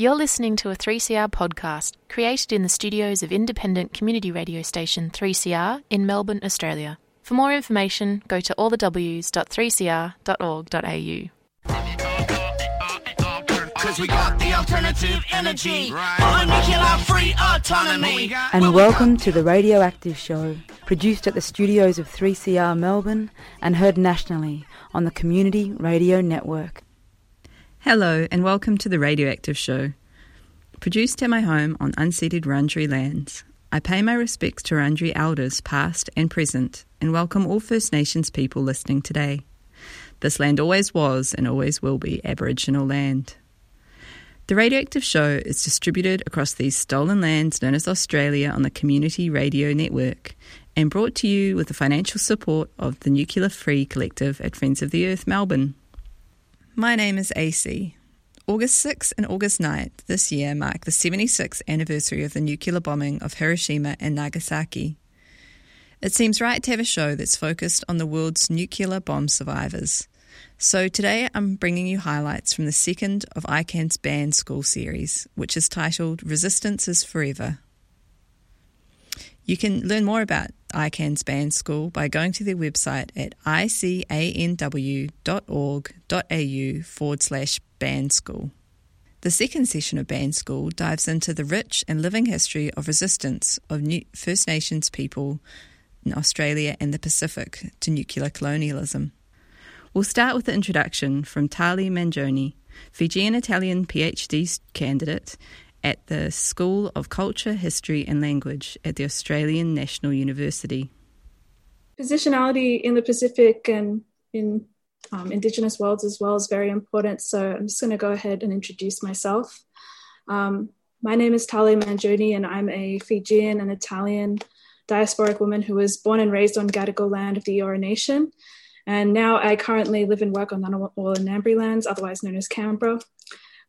You're listening to a 3CR podcast created in the studios of independent community radio station 3CR in Melbourne, Australia. For more information, go to allthews.3cr.org.au. Cause we got the alternative energy. Nuclear free autonomy. And welcome to the Radioactive Show, produced at the studios of 3CR Melbourne and heard nationally on the Community Radio Network. Hello, and welcome to the Radioactive Show. Produced at my home on unceded Wurundjeri lands, I pay my respects to Wurundjeri elders past and present, and welcome all First Nations people listening today. This land always was and always will be Aboriginal land. The Radioactive Show is distributed across these stolen lands known as Australia on the Community Radio Network and brought to you with the financial support of the Nuclear Free Collective at Friends of the Earth Melbourne. My name is AC. August 6th and August 9th this year mark the 76th anniversary of the nuclear bombing of Hiroshima and Nagasaki. It seems right to have a show that's focused on the world's nuclear bomb survivors. So today I'm bringing you highlights from the second of ICAN's Ban School series, which is titled Resistance is Forever. You can learn more about ICAN's Ban School by going to their website at icanw.org.au forward slash band school. The second session of Band School dives into the rich and living history of resistance of First Nations people in Australia and the Pacific to nuclear colonialism. We'll start with the introduction from Tali Mangione, Fijian Italian PhD candidate at the School of Culture, History and Language at the Australian National University. Positionality in the Pacific and in um, Indigenous worlds as well is very important. So I'm just going to go ahead and introduce myself. Um, my name is Tali Mangione, and I'm a Fijian and Italian diasporic woman who was born and raised on Gadigal land of the Eora Nation. And now I currently live and work on Ngunnawal and Ngambri lands, otherwise known as Canberra,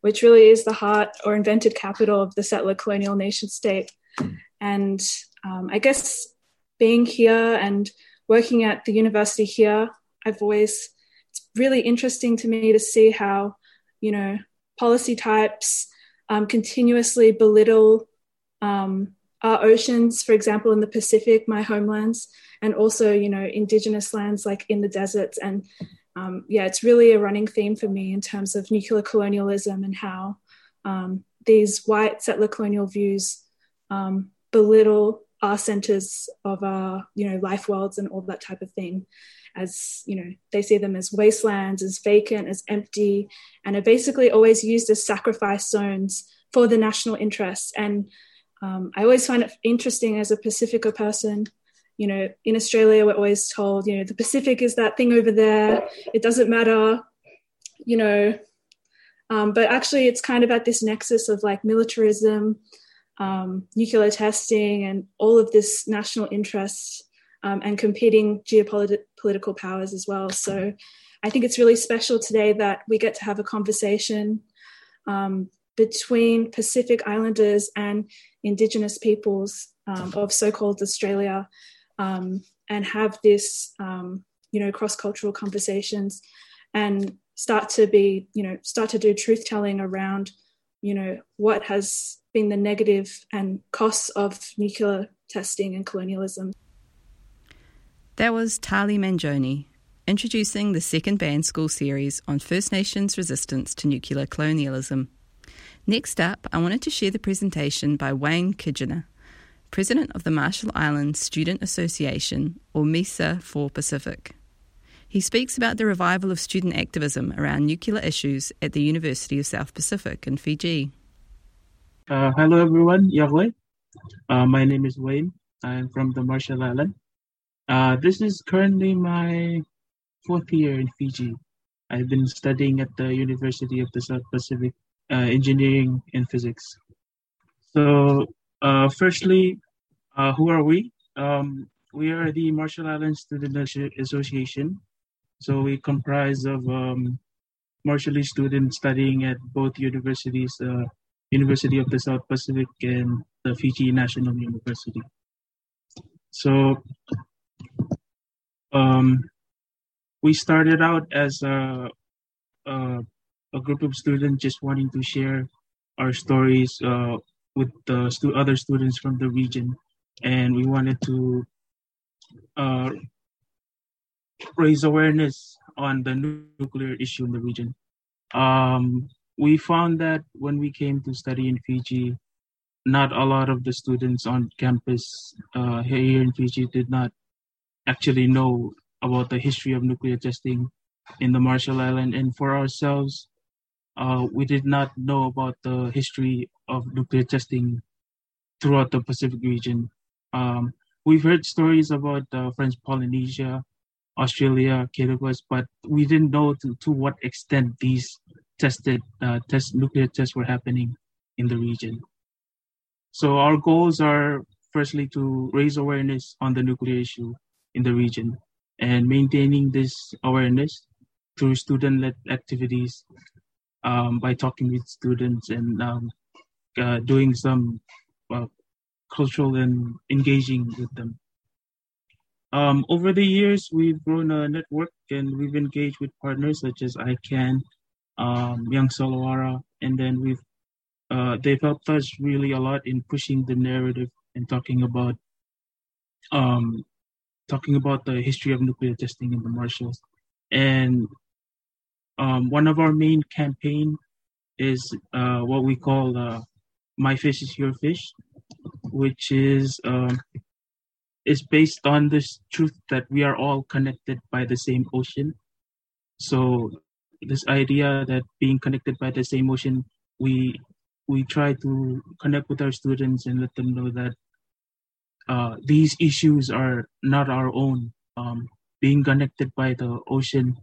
which really is the heart or invented capital of the settler colonial nation state. And um, I guess being here and working at the university here, I've always it's really interesting to me to see how, you know, policy types um, continuously belittle um, our oceans, for example, in the Pacific, my homelands, and also, you know, indigenous lands like in the deserts. And um, yeah, it's really a running theme for me in terms of nuclear colonialism and how um, these white settler colonial views um, belittle our centers of our, you know, life worlds and all that type of thing as you know they see them as wastelands as vacant as empty and are basically always used as sacrifice zones for the national interests and um, i always find it interesting as a pacifica person you know in australia we're always told you know the pacific is that thing over there. It doesn't matter you know. Um, but actually it's kind of at this nexus of like militarism um, nuclear testing and all of this national interest um, and competing geopolitical powers as well. So I think it's really special today that we get to have a conversation um, between Pacific Islanders and Indigenous peoples um, of so-called Australia, um, and have this, um, you know, cross-cultural conversations, and start to be, you know, start to do truth telling around, you know, what has been the negative and costs of nuclear testing and colonialism. That was Tali Mangione, introducing the second band school series on First Nations resistance to nuclear colonialism. Next up, I wanted to share the presentation by Wayne Kijiner, President of the Marshall Islands Student Association, or MISA for Pacific. He speaks about the revival of student activism around nuclear issues at the University of South Pacific in Fiji. Uh, hello, everyone. Iakwe. Uh, my name is Wayne. I'm from the Marshall Islands. Uh, this is currently my fourth year in Fiji. I've been studying at the University of the South Pacific, uh, engineering and physics. So, uh, firstly, uh, who are we? Um, we are the Marshall Islands Student Association. So we comprise of um, Marshallese students studying at both universities, uh, University of the South Pacific and the Fiji National University. So um, we started out as a, a, a group of students just wanting to share our stories uh, with the stu- other students from the region, and we wanted to uh, raise awareness on the nuclear issue in the region. Um, we found that when we came to study in Fiji, not a lot of the students on campus uh, here in Fiji did not actually know about the history of nuclear testing in the Marshall Islands. And for ourselves, uh, we did not know about the history of nuclear testing throughout the Pacific region. Um, we've heard stories about uh, French Polynesia, Australia, Kiribati, but we didn't know to, to what extent these tested uh, test nuclear tests were happening in the region. So our goals are firstly to raise awareness on the nuclear issue in the region and maintaining this awareness through student-led activities um, by talking with students and um, uh, doing some uh, cultural and engaging with them. Um, over the years, we've grown a network and we've engaged with partners such as ICAN, um, Young Solwara, and then we've uh, they've helped us really a lot in pushing the narrative and talking about um, talking about the history of nuclear testing in the Marshalls. And um, one of our main campaign is uh, what we call uh, "My Fish is Your Fish," which is um, is based on this truth that we are all connected by the same ocean. So this idea that being connected by the same ocean, we we try to connect with our students and let them know that uh, these issues are not our own. Um, being connected by the ocean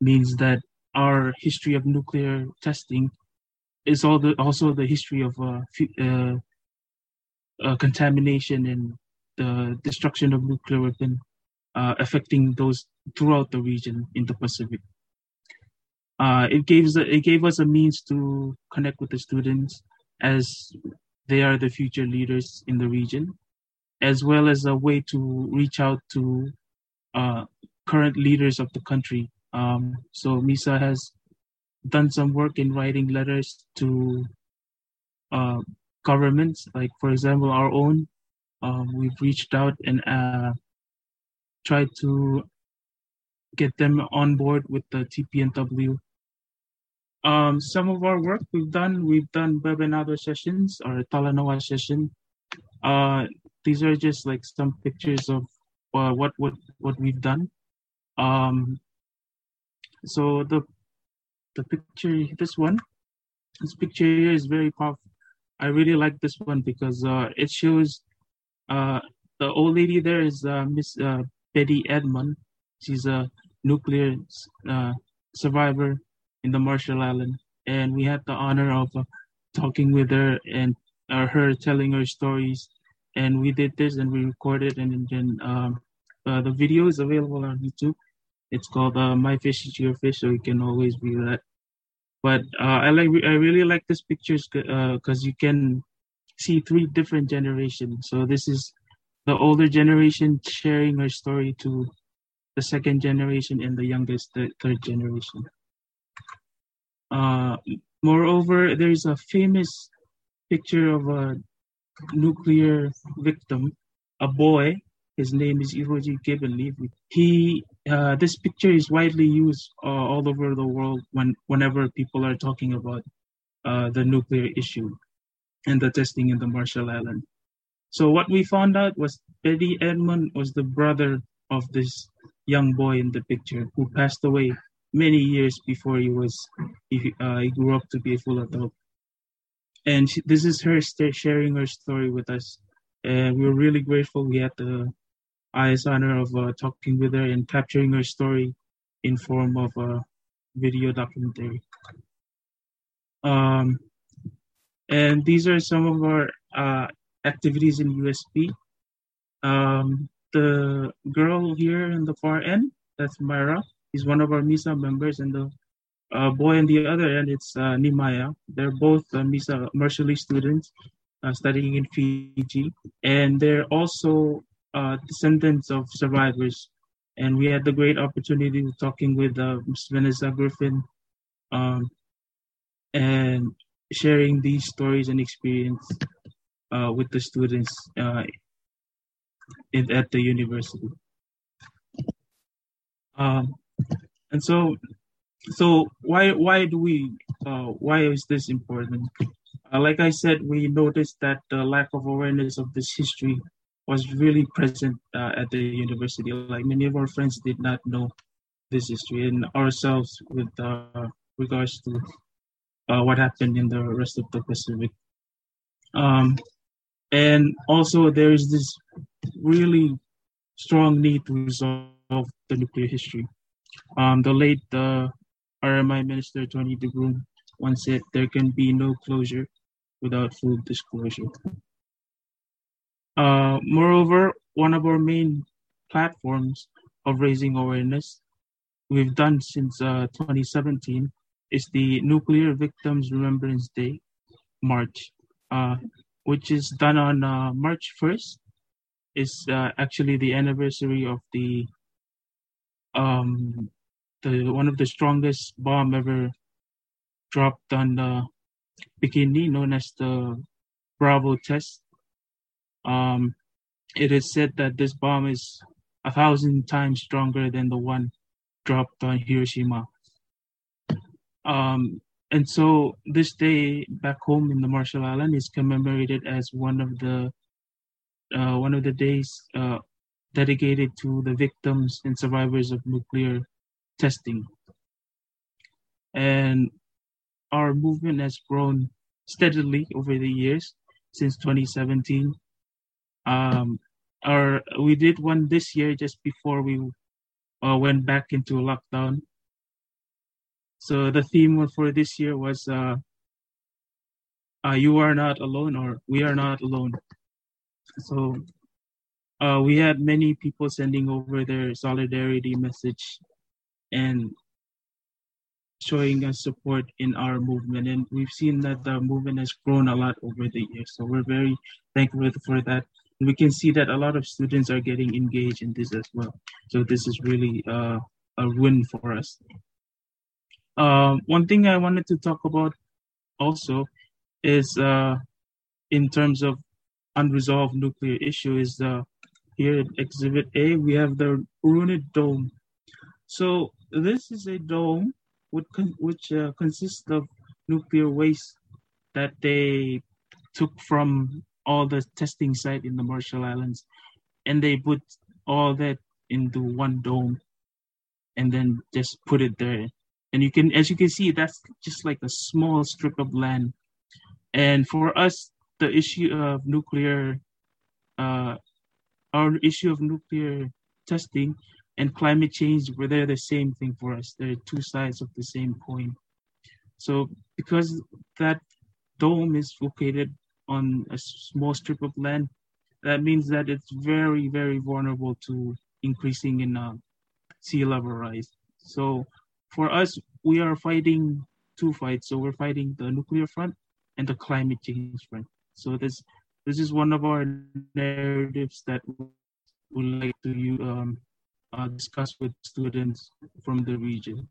means that our history of nuclear testing is all the, also the history of uh, uh, uh, contamination and the destruction of nuclear weapon uh, affecting those throughout the region in the Pacific. Uh, it gave us a, it gave us a means to connect with the students as they are the future leaders in the region, as well as a way to reach out to current leaders of the country. Um, so MISA has done some work in writing letters to uh, governments, like for example our own. Um, we've reached out and uh, tried to get them on board with the TPNW. Um, some of our work we've done, we've done webinar sessions or Talanoa session. Uh, these are just like some pictures of uh, what what what we've done. Um, so the the picture, this one, this picture here is very powerful. I really like this one because uh, it shows uh, the old lady there is uh, Miss uh, Betty Edmond. She's a nuclear uh, survivor in the Marshall Island, and we had the honor of uh, talking with her and her telling her stories. And we did this, and we recorded, and then um, the video is available on YouTube. It's called uh, "My Fish Is Your Fish," so you can always view that. But uh, I like, I really like this pictures because you can see three different generations. So this is the older generation sharing her story to the second generation and the youngest, the third generation. Uh, moreover, there's a famous picture of a nuclear victim, a boy. His name is Iroji Gibbonleaf. He, uh, this picture is widely used uh, all over the world when, whenever people are talking about uh, the nuclear issue and the testing in the Marshall Island. So what we found out was Betty Edmond was the brother of this young boy in the picture who passed away many years before he was he, uh, he grew up to be a full adult. And she, this is her sharing her story with us, and we are really grateful. We had the highest honor of uh, talking with her and capturing her story in form of a video documentary. Um, and these are some of our uh, activities in USP. Um, the girl here in the far end, that's Myra. He's one of our MISA members, and the uh, boy on the other end, it's uh, Nimaya. They're both uh, MISA Marshallese students uh, studying in Fiji, and they're also uh, descendants of survivors. And we had the great opportunity of talking with uh, Ms. Vanessa Griffen, um, and sharing these stories and experience uh, with the students uh, in, at the university. Um, and so, so why why do we uh, why is this important? Uh, like I said, we noticed that the lack of awareness of this history was really present uh, at the university. Like many of our friends did not know this history, and ourselves with uh, regards to uh, what happened in the rest of the Pacific. Um, and also, there is this really strong need to resolve the nuclear history. Um, the late uh, RMI Minister Tony de once said there can be no closure without full disclosure. Uh, moreover, one of our main platforms of raising awareness we've done since uh, 2017 is the Nuclear Victims Remembrance Day March, uh, which is done on March 1st. Is actually the anniversary of the um, the one of the strongest bomb ever dropped on the Bikini, known as the Bravo test. Um, it is said that this bomb is a thousand times stronger than the one dropped on Hiroshima. Um, and so this day back home in the Marshall Islands is commemorated as one of the uh, one of the days uh, dedicated to the victims and survivors of nuclear testing. And our movement has grown steadily over the years since 2017. Um, our we did one this year just before we uh, went back into lockdown. So the theme for this year was uh, uh, "You are not alone" or "We are not alone." So uh, we had many people sending over their solidarity message and showing us support in our movement. And we've seen that the movement has grown a lot over the years. So we're very thankful for that. And we can see that a lot of students are getting engaged in this as well. So this is really uh, a win for us. Uh, one thing I wanted to talk about also is uh, in terms of unresolved nuclear issue is uh, here at Exhibit A, we have the Runit Dome. So this is a dome which, which uh, consists of nuclear waste that they took from all the testing site in the Marshall Islands, and they put all that into one dome, and then just put it there. And you can, as you can see, that's just like a small strip of land. And for us, the issue of nuclear uh, our issue of nuclear testing and climate change were they're the same thing for us. They're two sides of the same coin. So because that dome is located on a small strip of land, that means that it's very, very vulnerable to increasing in uh, sea level rise. So for us, we are fighting two fights. So we're fighting the nuclear front and the climate change front. So this this is one of our narratives that we would like to um, uh, discuss with students from the region.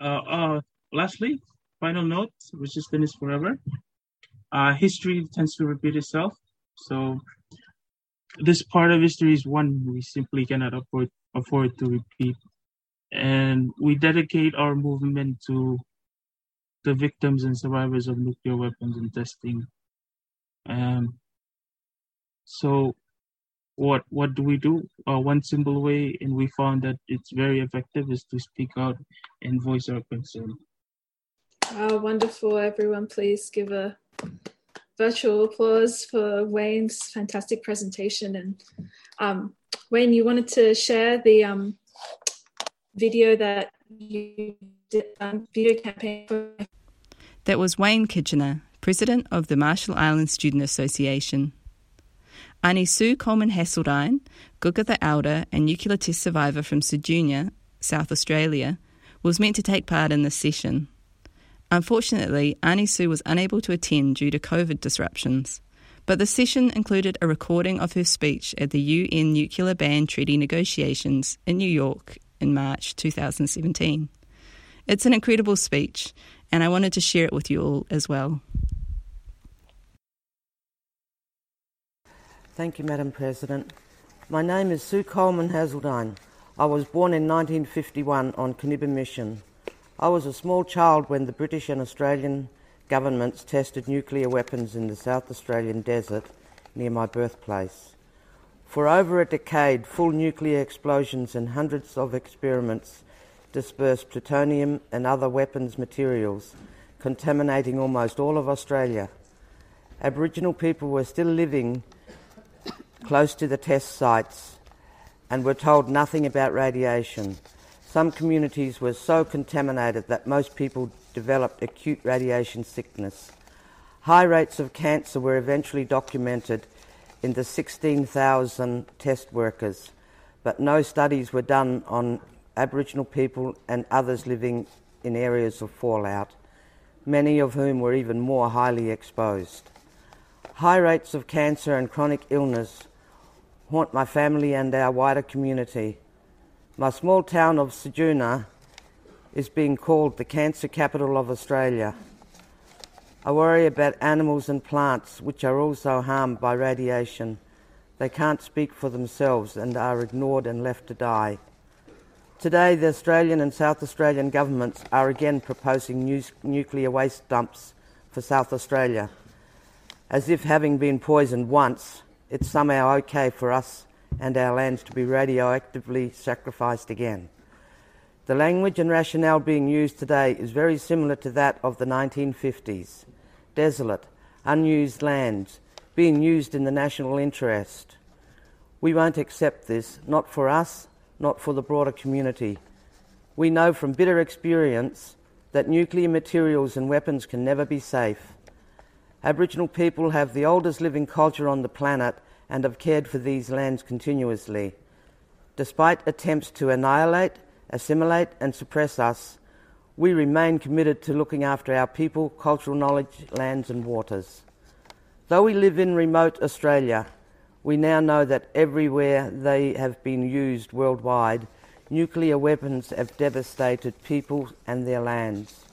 Uh, uh, lastly, final note, resistance is forever. Uh, history tends to repeat itself. So this part of history is one we simply cannot afford, afford to repeat. And we dedicate our movement to the victims and survivors of nuclear weapons and testing um, so what what do we do? Uh, one simple way, and we found that it's very effective, is to speak out and voice our concern. Oh, wonderful. Everyone, please give a virtual applause for Wayne's fantastic presentation. And um, Wayne, you wanted to share the um, video that you did, um, video campaign for. That was Wayne Kijiner, President of the Marshall Islands Student Association. Ani Sue Coleman Haseldine, Guga the Elder and nuclear test survivor from Ceduna, South Australia, was meant to take part in this session. Unfortunately, Annie Sue was unable to attend due to COVID disruptions, but the session included a recording of her speech at the UN Nuclear Ban Treaty negotiations in New York in March 2017. It's an incredible speech, and I wanted to share it with you all as well. Thank you, Madam President. My name is Sue Coleman Haseldine. I was born in 1951 on Koonibba Mission. I was a small child when the British and Australian governments tested nuclear weapons in the South Australian desert near my birthplace. For over a decade, full nuclear explosions and hundreds of experiments dispersed plutonium and other weapons materials, contaminating almost all of Australia. Aboriginal people were still living close to the test sites and were told nothing about radiation. Some communities were so contaminated that most people developed acute radiation sickness. High rates of cancer were eventually documented in the 16,000 test workers, but no studies were done on Aboriginal people and others living in areas of fallout, many of whom were even more highly exposed. High rates of cancer and chronic illness haunt my family and our wider community. My small town of Ceduna is being called the cancer capital of Australia. I worry about animals and plants which are also harmed by radiation. They can't speak for themselves and are ignored and left to die. Today, the Australian and South Australian governments are again proposing new nuclear waste dumps for South Australia, as if having been poisoned once, it's somehow okay for us and our lands to be radioactively sacrificed again. The language and rationale being used today is very similar to that of the 1950s desolate, unused lands being used in the national interest. We won't accept this, not for us, not for the broader community. We know from bitter experience that nuclear materials and weapons can never be safe. Aboriginal people have the oldest living culture on the planet and have cared for these lands continuously. Despite attempts to annihilate, assimilate, and suppress us, we remain committed to looking after our people, cultural knowledge, lands, and waters. Though we live in remote Australia, we now know that everywhere they have been used worldwide, nuclear weapons have devastated people and their lands.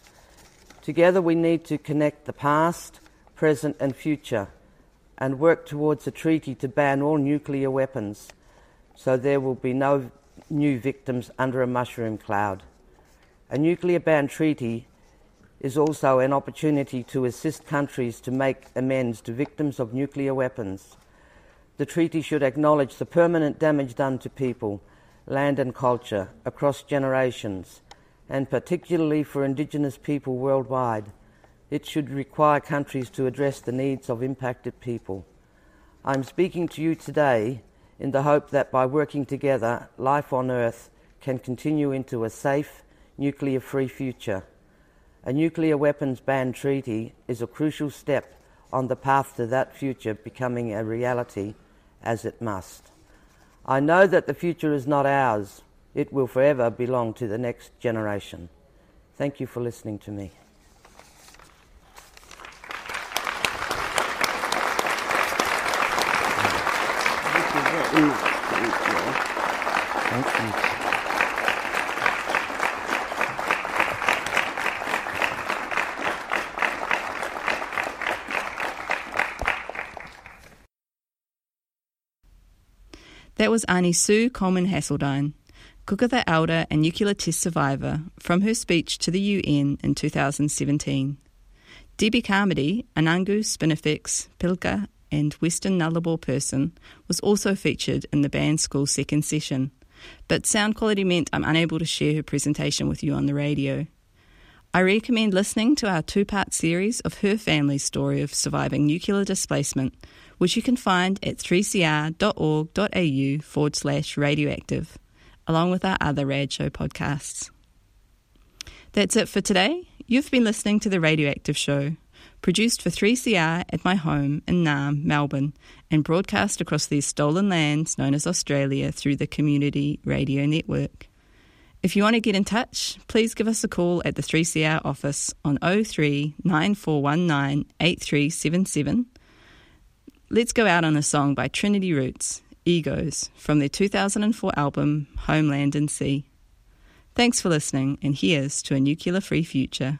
Together, we need to connect the past, present, and future and work towards a treaty to ban all nuclear weapons so there will be no new victims under a mushroom cloud. A nuclear ban treaty is also an opportunity to assist countries to make amends to victims of nuclear weapons. The treaty should acknowledge the permanent damage done to people, land, and culture across generations, and particularly for Indigenous people worldwide it should require countries to address the needs of impacted people. I'm speaking to you today in the hope that by working together, life on Earth can continue into a safe, nuclear free future. A nuclear weapons ban treaty is a crucial step on the path to that future becoming a reality as it must. I know that the future is not ours, it will forever belong to the next generation. Thank you for listening to me. That was Ani Sue Coleman Haseldine, Kokatha elder and nuclear test survivor, from her speech to the UN in 2017. Debbie Carmody, Anangu, Spinifex, Pilka, and Western Nullarbor person was also featured in the band school second session, but sound quality meant I'm unable to share her presentation with you on the radio. I recommend listening to our two part series of her family's story of surviving nuclear displacement, which you can find at 3cr.org.au forward slash radioactive, along with our other Rad Show podcasts. That's it for today. You've been listening to The Radioactive Show, produced for 3CR at my home in Naarm, Melbourne, and broadcast across these stolen lands known as Australia through the Community Radio Network. If you want to get in touch, please give us a call at the 3CR office on 03 9419 8377 Let's go out on a song by Trinity Roots, Egos, from their 2004 album Homeland and Sea. Thanks for listening, and here's to a nuclear free future.